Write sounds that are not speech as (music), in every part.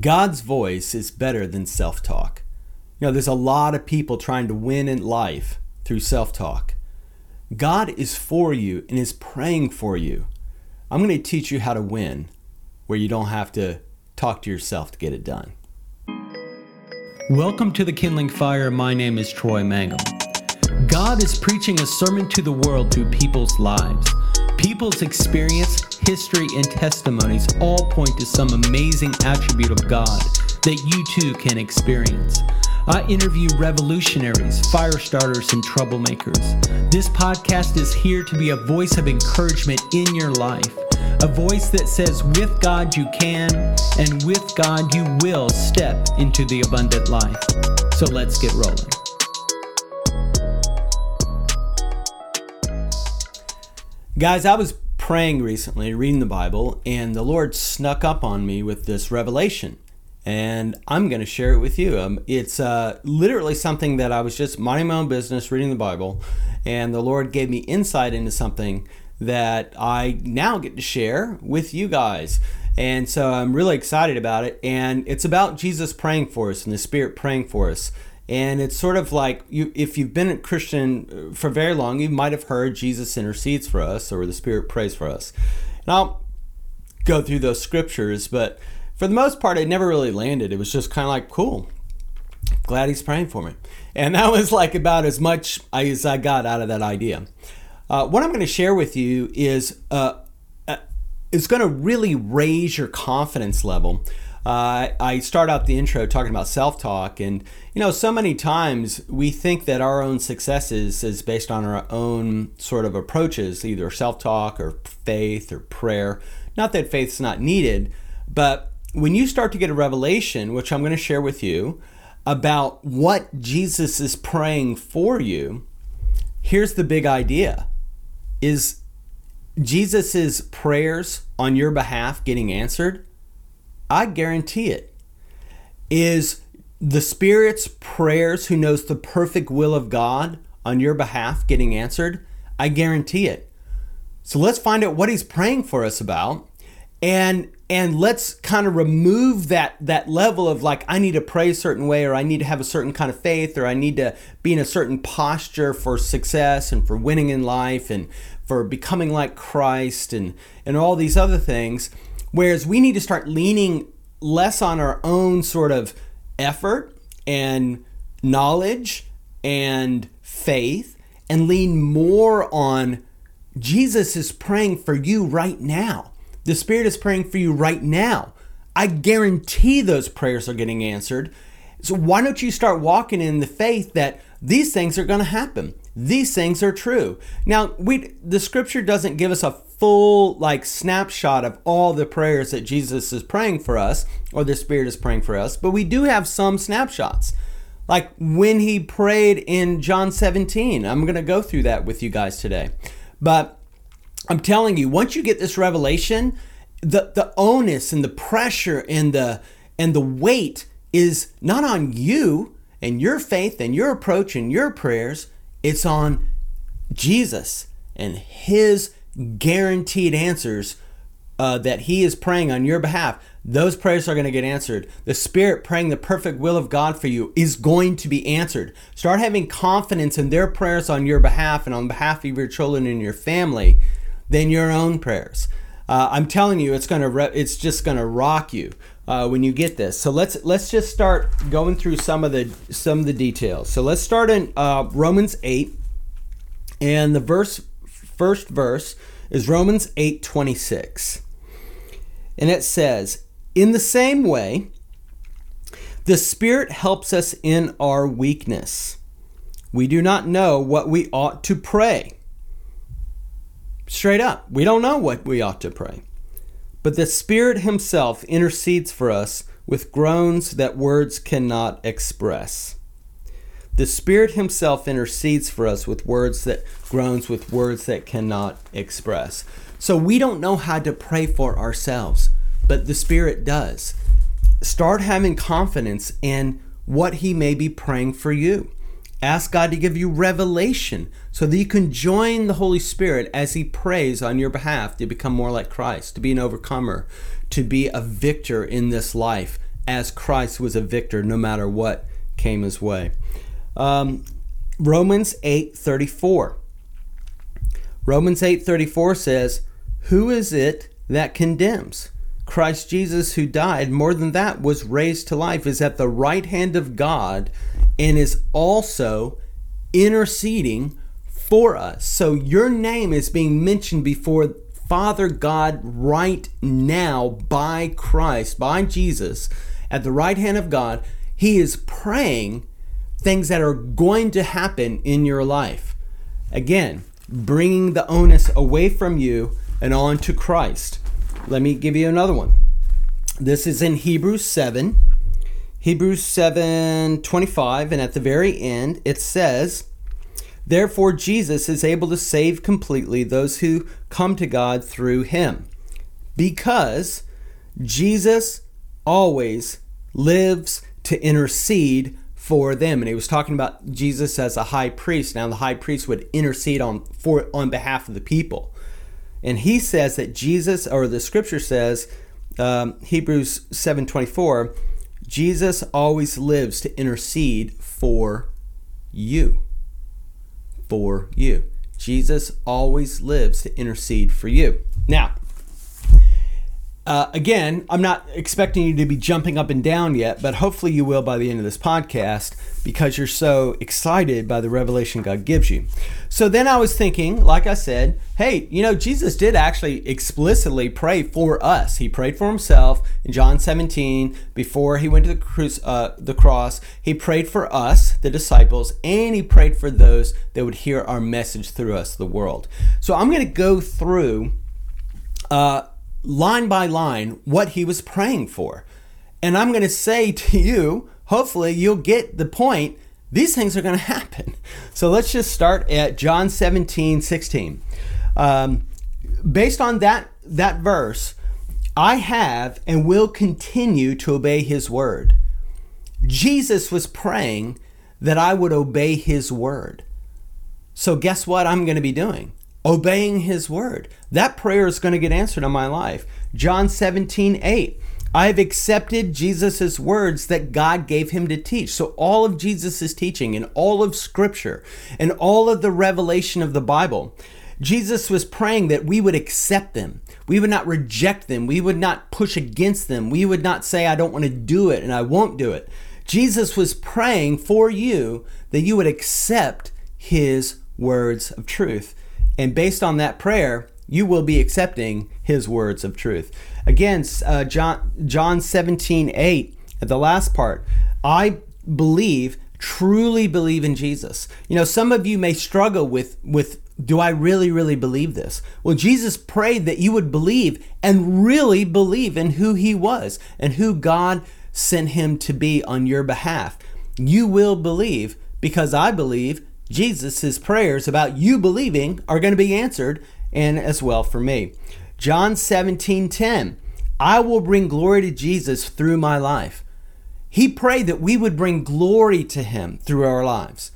God's voice is better than self talk. You know, there's a lot of people trying to win in life through self talk. God is for you and is praying for you. I'm going to teach you how to win where you don't have to talk to yourself to get it done. Welcome to the Kindling Fire. My name is Troy Mangum. God is preaching a sermon to the world through people's lives. People's experience, history, and testimonies all point to some amazing attribute of God that you too can experience. I interview revolutionaries, fire starters, and troublemakers. This podcast is here to be a voice of encouragement in your life, a voice that says, with God you can, and with God you will step into the abundant life. So let's get rolling. Guys, I was praying recently, reading the Bible, and the Lord snuck up on me with this revelation. And I'm going to share it with you. Um, it's uh, literally something that I was just minding my own business, reading the Bible, and the Lord gave me insight into something that I now get to share with you guys. And so I'm really excited about it. And it's about Jesus praying for us and the Spirit praying for us and it's sort of like you if you've been a christian uh, for very long you might have heard jesus intercedes for us or the spirit prays for us. And i'll go through those scriptures but for the most part it never really landed. It was just kind of like cool. Glad he's praying for me. And that was like about as much as i got out of that idea. Uh, what i'm going to share with you is uh, uh, it's going to really raise your confidence level uh, I start out the intro talking about self talk, and you know, so many times we think that our own successes is based on our own sort of approaches, either self talk or faith or prayer. Not that faith's not needed, but when you start to get a revelation, which I'm going to share with you, about what Jesus is praying for you, here's the big idea is Jesus's prayers on your behalf getting answered? I guarantee it, is the Spirit's prayers, who knows the perfect will of God on your behalf, getting answered. I guarantee it. So let's find out what He's praying for us about. And and let's kind of remove that that level of like I need to pray a certain way or I need to have a certain kind of faith or I need to be in a certain posture for success and for winning in life and for becoming like Christ and and all these other things Whereas we need to start leaning less on our own sort of effort and knowledge and faith and lean more on Jesus is praying for you right now. The Spirit is praying for you right now. I guarantee those prayers are getting answered. So why don't you start walking in the faith that these things are going to happen? These things are true. Now, we the scripture doesn't give us a full like snapshot of all the prayers that Jesus is praying for us or the Spirit is praying for us, but we do have some snapshots. Like when he prayed in John 17. I'm going to go through that with you guys today. But I'm telling you, once you get this revelation, the the onus and the pressure and the and the weight is not on you and your faith and your approach and your prayers, it's on Jesus and his guaranteed answers uh, that He is praying on your behalf, those prayers are going to get answered. The Spirit praying the perfect will of God for you is going to be answered. Start having confidence in their prayers on your behalf and on behalf of your children and your family than your own prayers. Uh, I'm telling you, it's gonna re- it's just gonna rock you uh, when you get this. So let's let's just start going through some of the some of the details. So let's start in uh, Romans eight, and the verse first verse is Romans 8:26. And it says, "In the same way, the Spirit helps us in our weakness. We do not know what we ought to pray." Straight up, we don't know what we ought to pray. But the Spirit himself intercedes for us with groans that words cannot express. The Spirit Himself intercedes for us with words that groans with words that cannot express. So we don't know how to pray for ourselves, but the Spirit does. Start having confidence in what He may be praying for you. Ask God to give you revelation so that you can join the Holy Spirit as He prays on your behalf to become more like Christ, to be an overcomer, to be a victor in this life as Christ was a victor no matter what came his way. Um, Romans 8:34. Romans 8:34 says, "Who is it that condemns? Christ Jesus who died, more than that was raised to life, is at the right hand of God and is also interceding for us." So your name is being mentioned before Father God right now by Christ, by Jesus, at the right hand of God. He is praying things that are going to happen in your life. Again, bringing the onus away from you and on to Christ. Let me give you another one. This is in Hebrews 7. Hebrews 7 25, and at the very end it says, Therefore, Jesus is able to save completely those who come to God through him, because Jesus always lives to intercede for them. And he was talking about Jesus as a high priest. Now, the high priest would intercede on for on behalf of the people, and he says that Jesus, or the Scripture says, um, Hebrews seven twenty four, Jesus always lives to intercede for you for you. Jesus always lives to intercede for you. Now, uh, again, I'm not expecting you to be jumping up and down yet, but hopefully you will by the end of this podcast because you're so excited by the revelation God gives you. So then I was thinking, like I said, hey, you know, Jesus did actually explicitly pray for us. He prayed for himself in John 17 before he went to the, cru- uh, the cross. He prayed for us, the disciples, and he prayed for those that would hear our message through us, the world. So I'm going to go through. Uh, line by line what he was praying for. And I'm going to say to you, hopefully you'll get the point. These things are going to happen. (laughs) So let's just start at John 17, 16. Um, based on that, that verse, I have and will continue to obey his word. Jesus was praying that I would obey his word. So, guess what I'm going to be doing? Obeying his word. That prayer is going to get answered in my life. John 17, 8. I have accepted Jesus' words that God gave him to teach. So, all of Jesus' teaching and all of Scripture and all of the revelation of the Bible, Jesus was praying that we would accept them. We would not reject them. We would not push against them. We would not say, I don't want to do it and I won't do it. Jesus was praying for you that you would accept his words of truth. And based on that prayer, you will be accepting his words of truth. Again, uh, John, John 17, 8, the last part, I believe, truly believe in Jesus. You know, some of you may struggle with, with do I really, really believe this? Well, Jesus prayed that you would believe and really believe in who he was and who God sent him to be on your behalf. You will believe because I believe Jesus' prayers about you believing are going to be answered, and as well for me. John 17 10. I will bring glory to Jesus through my life. He prayed that we would bring glory to him through our lives.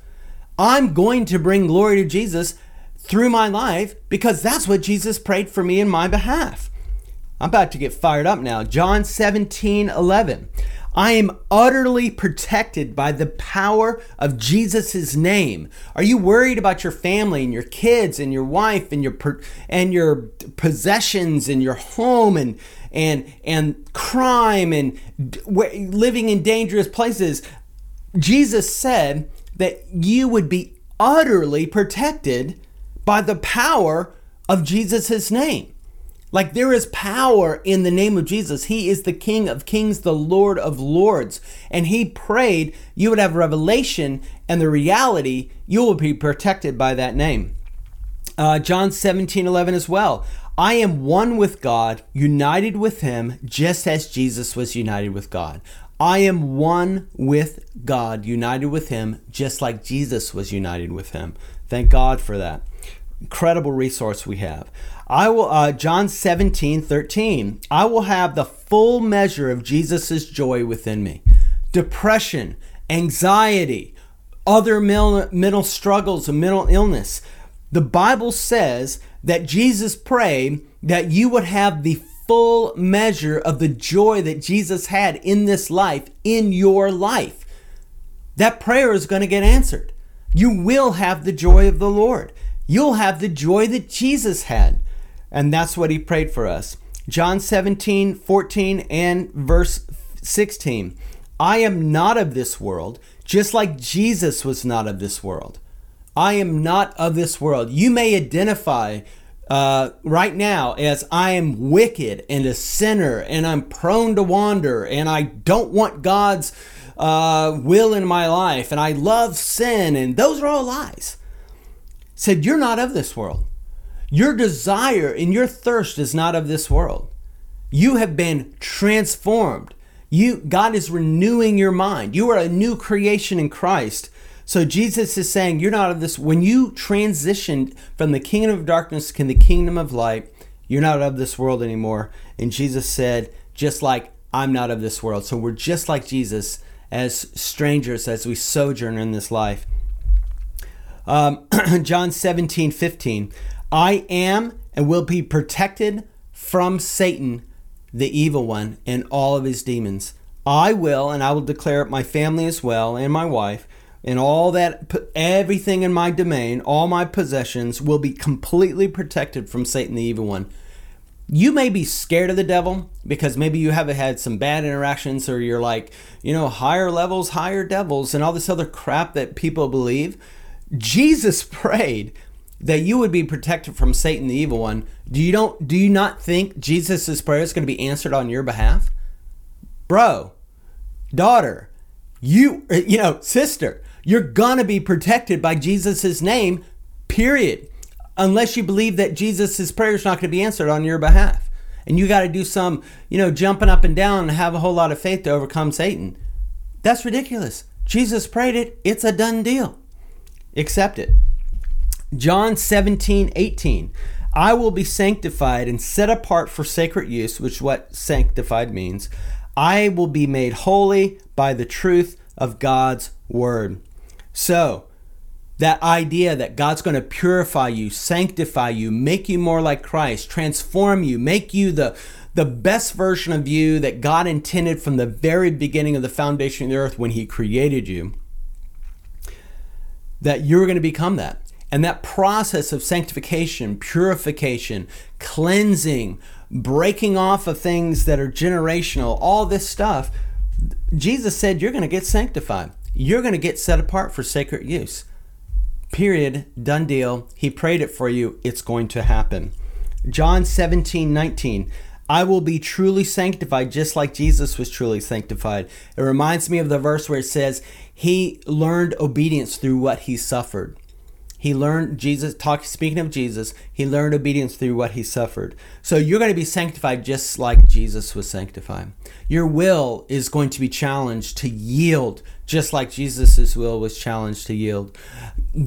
I'm going to bring glory to Jesus through my life because that's what Jesus prayed for me in my behalf. I'm about to get fired up now. John 17 11. I am utterly protected by the power of Jesus' name. Are you worried about your family and your kids and your wife and your and your possessions and your home and and and crime and living in dangerous places? Jesus said that you would be utterly protected by the power of Jesus' name. Like there is power in the name of Jesus. He is the King of kings, the Lord of lords. And he prayed you would have revelation and the reality you will be protected by that name. Uh, John 17 11 as well. I am one with God, united with him, just as Jesus was united with God. I am one with God, united with him, just like Jesus was united with him. Thank God for that. Incredible resource we have. I will, uh, John 17, 13, I will have the full measure of Jesus' joy within me. Depression, anxiety, other mental struggles and mental illness. The Bible says that Jesus prayed that you would have the full measure of the joy that Jesus had in this life, in your life, that prayer is going to get answered. You will have the joy of the Lord. You'll have the joy that Jesus had. And that's what he prayed for us. John 17, 14, and verse 16. I am not of this world, just like Jesus was not of this world. I am not of this world. You may identify uh, right now as I am wicked and a sinner and I'm prone to wander and I don't want God's uh, will in my life and I love sin and those are all lies. Said, You're not of this world. Your desire and your thirst is not of this world. You have been transformed. You God is renewing your mind. You are a new creation in Christ. So Jesus is saying, You're not of this. When you transitioned from the kingdom of darkness to the kingdom of light, you're not of this world anymore. And Jesus said, Just like I'm not of this world. So we're just like Jesus as strangers as we sojourn in this life. Um, (clears throat) John 17, 15. I am and will be protected from Satan, the evil one, and all of his demons. I will, and I will declare it my family as well, and my wife and all that everything in my domain all my possessions will be completely protected from satan the evil one you may be scared of the devil because maybe you haven't had some bad interactions or you're like you know higher levels higher devils and all this other crap that people believe jesus (laughs) prayed that you would be protected from satan the evil one do you don't do you not think jesus' prayer is going to be answered on your behalf bro daughter you you know sister you're gonna be protected by Jesus' name, period. Unless you believe that Jesus' prayer is not going to be answered on your behalf. And you got to do some, you know, jumping up and down and have a whole lot of faith to overcome Satan. That's ridiculous. Jesus prayed it, it's a done deal. Accept it. John 17, 18. I will be sanctified and set apart for sacred use, which what sanctified means. I will be made holy by the truth of God's word. So, that idea that God's going to purify you, sanctify you, make you more like Christ, transform you, make you the the best version of you that God intended from the very beginning of the foundation of the earth when he created you. That you're going to become that. And that process of sanctification, purification, cleansing, breaking off of things that are generational, all this stuff, Jesus said you're going to get sanctified you're going to get set apart for sacred use. Period. Done deal. He prayed it for you. It's going to happen. John 17, 19. I will be truly sanctified just like Jesus was truly sanctified. It reminds me of the verse where it says, He learned obedience through what he suffered. He learned Jesus talk speaking of Jesus, he learned obedience through what he suffered. So you're going to be sanctified just like Jesus was sanctified. Your will is going to be challenged to yield just like Jesus' will was challenged to yield.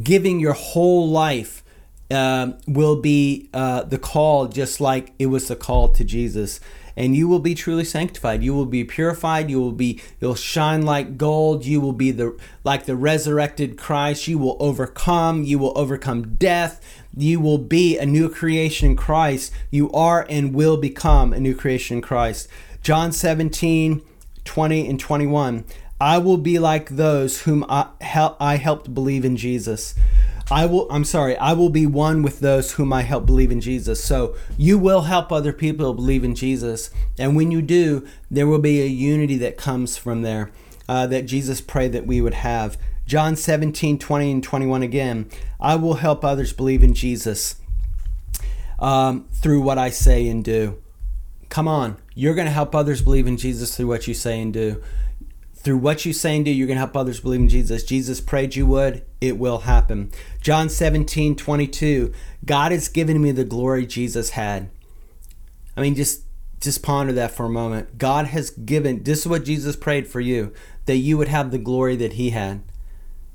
Giving your whole life uh, will be uh, the call, just like it was the call to Jesus. And you will be truly sanctified. You will be purified. You will be. You'll shine like gold. You will be the like the resurrected Christ. You will overcome. You will overcome death. You will be a new creation in Christ. You are and will become a new creation in Christ. John 17, 20 and 21. I will be like those whom I, I helped believe in Jesus. I will I'm sorry, I will be one with those whom I help believe in Jesus. So you will help other people believe in Jesus. And when you do, there will be a unity that comes from there uh, that Jesus prayed that we would have. John 17, 20 and 21 again. I will help others believe in Jesus um, through what I say and do. Come on, you're going to help others believe in Jesus through what you say and do through what you say and do, you're going to help others believe in Jesus. Jesus prayed you would, it will happen. John 17, 22. God has given me the glory Jesus had. I mean, just just ponder that for a moment. God has given, this is what Jesus prayed for you, that you would have the glory that he had.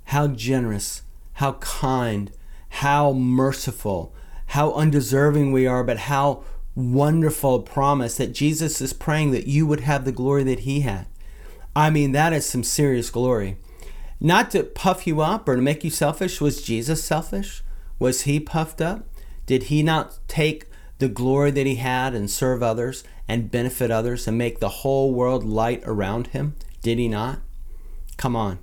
How generous, how kind, how merciful, how undeserving we are, but how wonderful a promise that Jesus is praying that you would have the glory that he had. I mean, that is some serious glory. Not to puff you up or to make you selfish. Was Jesus selfish? Was he puffed up? Did he not take the glory that he had and serve others and benefit others and make the whole world light around him? Did he not? Come on.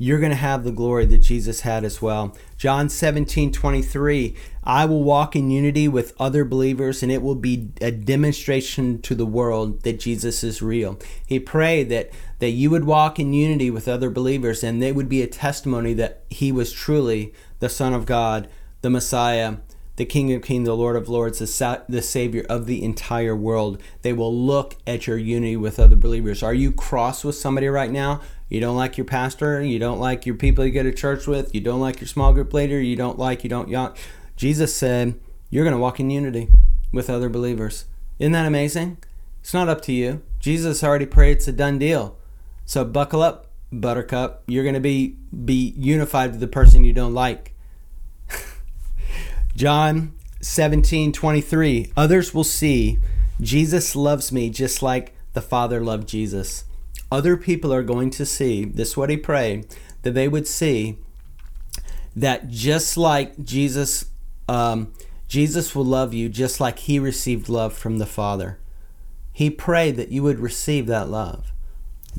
You're going to have the glory that Jesus had as well. John 17, 23. I will walk in unity with other believers, and it will be a demonstration to the world that Jesus is real. He prayed that, that you would walk in unity with other believers, and they would be a testimony that he was truly the Son of God, the Messiah, the King of Kings, the Lord of Lords, the, sa- the Savior of the entire world. They will look at your unity with other believers. Are you cross with somebody right now? You don't like your pastor. You don't like your people you go to church with. You don't like your small group leader. You don't like, you don't, you Jesus said, you're going to walk in unity with other believers. Isn't that amazing? It's not up to you. Jesus already prayed it's a done deal. So buckle up, buttercup. You're going to be be unified with the person you don't like. (laughs) John 17, 23. Others will see Jesus loves me just like the Father loved Jesus. Other people are going to see, this is what he prayed, that they would see that just like Jesus, um, Jesus will love you just like he received love from the Father. He prayed that you would receive that love.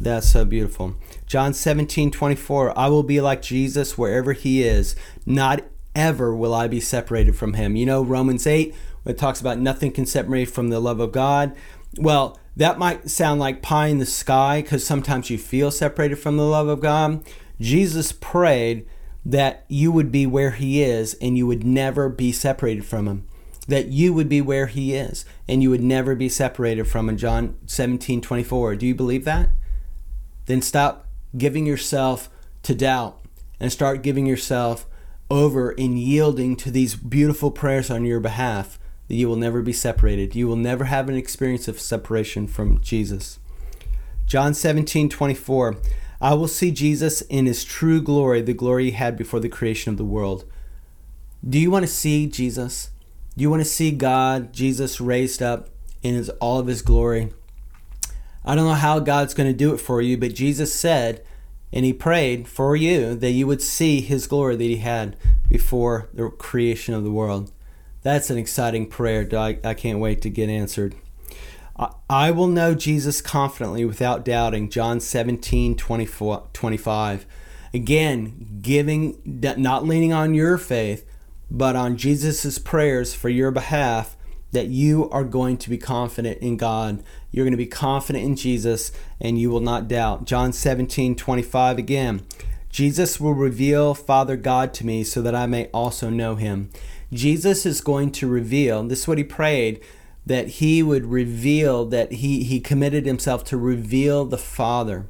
That's so beautiful. John 17, 24. I will be like Jesus wherever he is. Not ever will I be separated from him. You know, Romans 8, it talks about nothing can separate from the love of God. Well, that might sound like pie in the sky because sometimes you feel separated from the love of God. Jesus prayed that you would be where he is and you would never be separated from him. That you would be where he is and you would never be separated from him. John 17, 24. Do you believe that? Then stop giving yourself to doubt and start giving yourself over in yielding to these beautiful prayers on your behalf that you will never be separated. You will never have an experience of separation from Jesus. John 17, 24. I will see Jesus in his true glory, the glory he had before the creation of the world. Do you want to see Jesus? Do you want to see God, Jesus raised up in his, all of his glory? I don't know how God's going to do it for you, but Jesus said, and he prayed for you that you would see his glory that he had before the creation of the world. That's an exciting prayer. I, I can't wait to get answered. I, will know Jesus confidently without doubting. John 17, 24, 25. Again, giving, not leaning on your faith, but on Jesus' prayers for your behalf that you are going to be confident in God. You're going to be confident in Jesus and you will not doubt. John 17, 25 again. Jesus will reveal Father God to me so that I may also know him. Jesus is going to reveal, this is what he prayed, that he would reveal, that he, he committed himself to reveal the Father,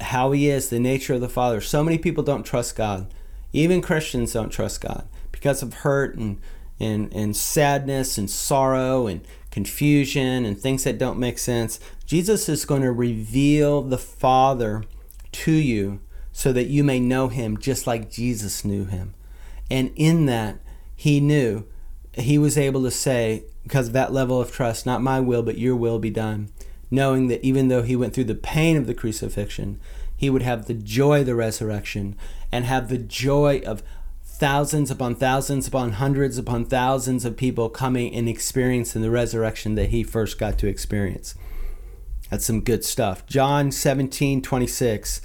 how he is, the nature of the Father. So many people don't trust God. Even Christians don't trust God because of hurt and and, and sadness and sorrow and confusion and things that don't make sense, Jesus is going to reveal the Father to you so that you may know him just like Jesus knew him. And in that, he knew he was able to say, because of that level of trust, not my will, but your will be done. Knowing that even though he went through the pain of the crucifixion, he would have the joy of the resurrection and have the joy of thousands upon thousands upon hundreds upon thousands of people coming and experiencing the resurrection that he first got to experience. That's some good stuff. John 17, 26.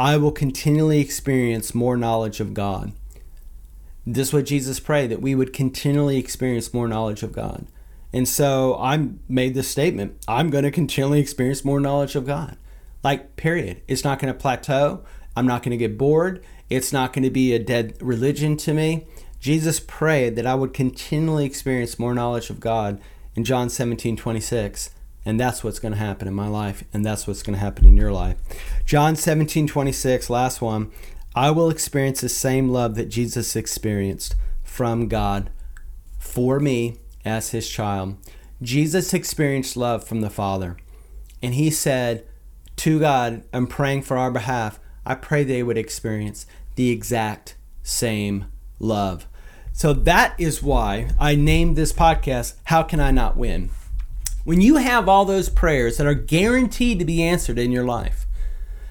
I will continually experience more knowledge of God. This is what Jesus prayed that we would continually experience more knowledge of God. And so I made this statement I'm going to continually experience more knowledge of God. Like, period. It's not going to plateau. I'm not going to get bored. It's not going to be a dead religion to me. Jesus prayed that I would continually experience more knowledge of God in John 17 26. And that's what's going to happen in my life, and that's what's going to happen in your life. John 17 26, last one. I will experience the same love that Jesus experienced from God for me as his child. Jesus experienced love from the Father, and he said to God, I'm praying for our behalf I pray they would experience the exact same love. So that is why I named this podcast, How Can I Not Win? When you have all those prayers that are guaranteed to be answered in your life,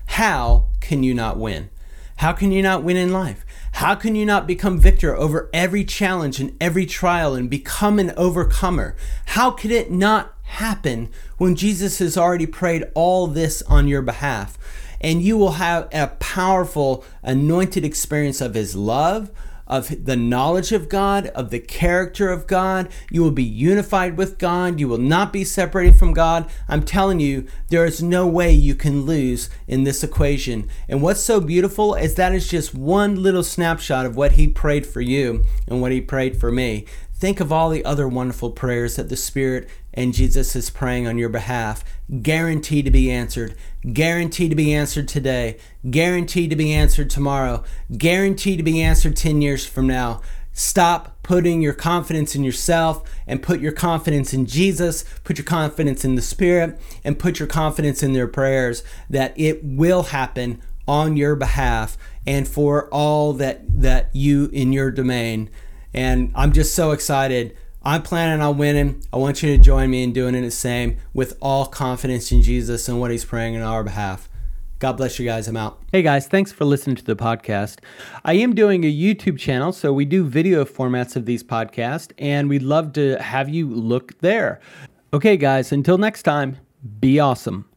how can you not win? How can you not win in life? How can you not become victor over every challenge and every trial and become an overcomer? How could it not happen when Jesus has already prayed all this on your behalf? And you will have a powerful, anointed experience of His love, of the knowledge of God, of the character of God. You will be unified with God. You will not be separated from God. I'm telling you, there is no way you can lose in this equation. And what's so beautiful is that is just one little snapshot of what He prayed for you and what He prayed for me. Think of all the other wonderful prayers that the Spirit and Jesus is praying on your behalf. Guaranteed to be answered. Guaranteed to be answered today. Guaranteed to be answered tomorrow. Guaranteed to be answered 10 years from now. Stop putting your confidence in yourself and put your confidence in Jesus, put your confidence in the Spirit, and put your confidence in their prayers that it will happen on your behalf and for all that that you in your domain and I'm just so excited. I'm planning on winning. I want you to join me in doing the same with all confidence in Jesus and what He's praying on our behalf. God bless you guys. I'm out. Hey guys, thanks for listening to the podcast. I am doing a YouTube channel, so we do video formats of these podcasts, and we'd love to have you look there. Okay, guys, until next time, be awesome.